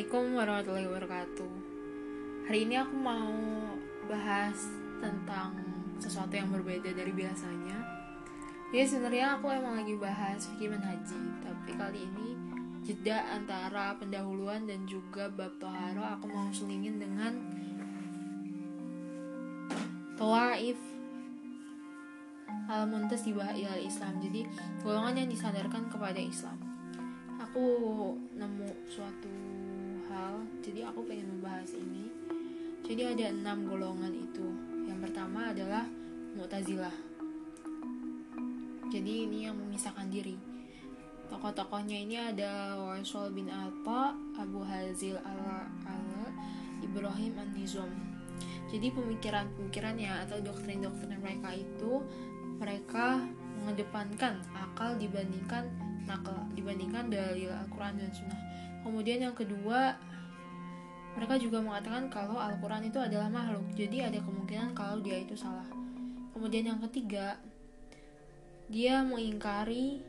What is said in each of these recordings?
Assalamualaikum warahmatullahi wabarakatuh. Hari ini aku mau bahas tentang sesuatu yang berbeda dari biasanya. Jadi sebenarnya aku emang lagi bahas fikih haji, tapi kali ini jeda antara pendahuluan dan juga bab toharo aku mau selingin dengan Tawaif al-muntasibah ilal Islam. Jadi golongan yang disadarkan kepada Islam. Aku nemu suatu hal, jadi aku pengen membahas ini. Jadi ada enam golongan itu. Yang pertama adalah Mu'tazilah. Jadi ini yang memisahkan diri. Tokoh-tokohnya ini ada Warsul bin Atta, Abu Hazil al-Ala, Ibrahim an-Nizam. Jadi pemikiran-pemikirannya atau doktrin-doktrin mereka itu mereka mengedepankan akal dibandingkan nakal dibandingkan dalil Al-Quran dan Sunnah. Kemudian yang kedua mereka juga mengatakan kalau Al-Quran itu adalah makhluk, jadi ada kemungkinan kalau dia itu salah. Kemudian yang ketiga, dia mengingkari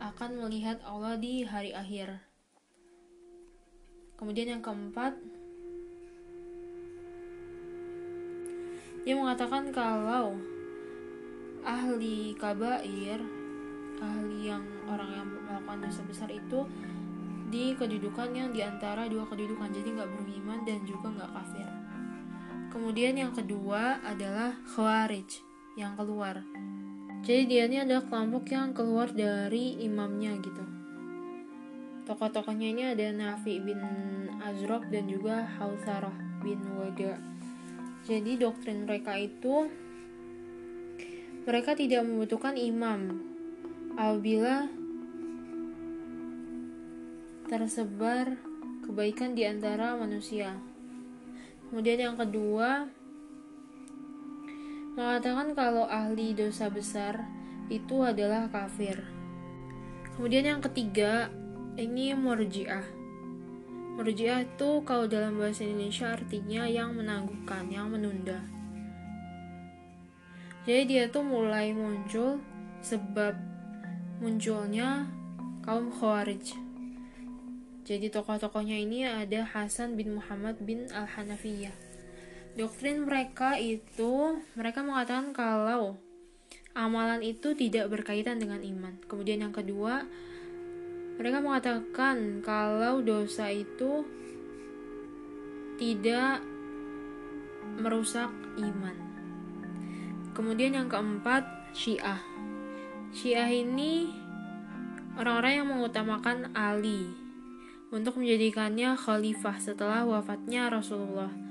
akan melihat Allah di hari akhir. Kemudian yang keempat, dia mengatakan kalau ahli kabair, ahli yang orang yang melakukan dosa besar itu di kedudukan yang di antara dua kedudukan, jadi nggak beriman dan juga nggak kafir. Kemudian yang kedua adalah khawarij yang keluar. Jadi dia ini adalah kelompok yang keluar dari imamnya gitu. Tokoh-tokohnya ini ada Nafi bin Azraq dan juga Hausarah bin Wada. Jadi doktrin mereka itu mereka tidak membutuhkan imam apabila tersebar kebaikan di antara manusia. Kemudian yang kedua mengatakan kalau ahli dosa besar itu adalah kafir. Kemudian yang ketiga, ini murjiah. Murjiah itu kalau dalam bahasa Indonesia artinya yang menangguhkan, yang menunda. Jadi dia tuh mulai muncul sebab munculnya kaum Khawarij. Jadi tokoh-tokohnya ini ada Hasan bin Muhammad bin Al-Hanafiyah doktrin mereka itu mereka mengatakan kalau amalan itu tidak berkaitan dengan iman. Kemudian yang kedua, mereka mengatakan kalau dosa itu tidak merusak iman. Kemudian yang keempat, Syiah. Syiah ini orang-orang yang mengutamakan Ali untuk menjadikannya khalifah setelah wafatnya Rasulullah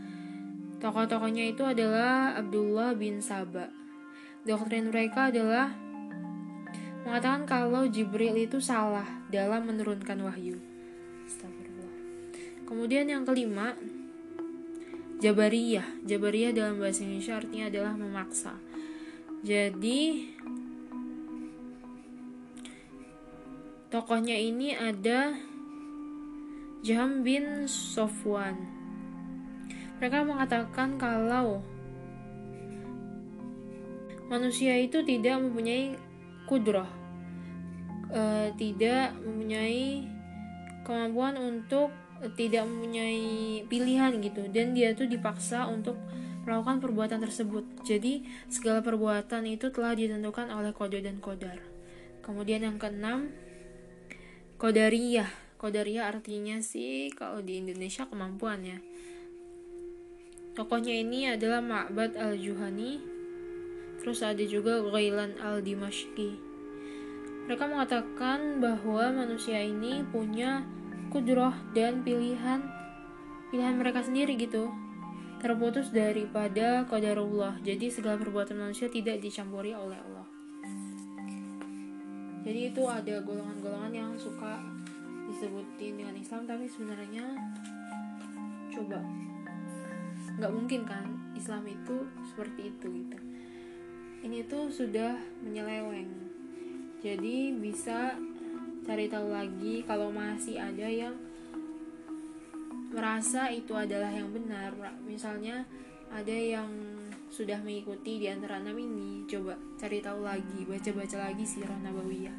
Tokoh-tokohnya itu adalah Abdullah bin Saba. Doktrin mereka adalah mengatakan kalau Jibril itu salah dalam menurunkan wahyu. Kemudian yang kelima, Jabariyah. Jabariyah dalam bahasa Indonesia artinya adalah memaksa. Jadi tokohnya ini ada Jam bin Sofwan mereka mengatakan kalau manusia itu tidak mempunyai kudroh, e, tidak mempunyai kemampuan untuk e, tidak mempunyai pilihan gitu, dan dia tuh dipaksa untuk melakukan perbuatan tersebut. Jadi segala perbuatan itu telah ditentukan oleh kode dan kodar. Kemudian yang keenam, kodariyah. Kodariyah artinya sih kalau di Indonesia kemampuan ya. Tokohnya ini adalah Ma'bad al-Juhani, terus ada juga Ghailan al-Dimashqi. Mereka mengatakan bahwa manusia ini punya kudroh dan pilihan pilihan mereka sendiri gitu terputus daripada qadarullah jadi segala perbuatan manusia tidak dicampuri oleh Allah jadi itu ada golongan-golongan yang suka disebutin dengan Islam tapi sebenarnya coba. Nggak mungkin kan Islam itu seperti itu gitu. Ini tuh sudah menyeleweng. Jadi bisa cari tahu lagi kalau masih ada yang merasa itu adalah yang benar. Misalnya ada yang sudah mengikuti di antara enam ini coba cari tahu lagi baca-baca lagi sirah nabawiyah.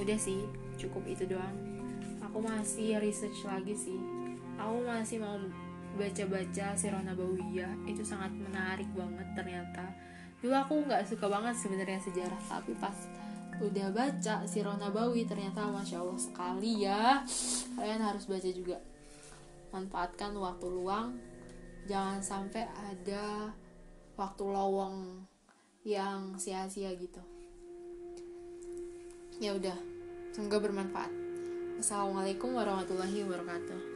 Udah sih cukup itu doang. Aku masih research lagi sih. Aku masih mau baca-baca Sirah Nabawiyah itu sangat menarik banget ternyata. Dulu aku nggak suka banget sebenarnya sejarah tapi pas udah baca Sirah Nabawi ternyata masya Allah sekali ya. Kalian harus baca juga. Manfaatkan waktu luang. Jangan sampai ada waktu lowong yang sia-sia gitu. Ya udah semoga bermanfaat. Assalamualaikum warahmatullahi wabarakatuh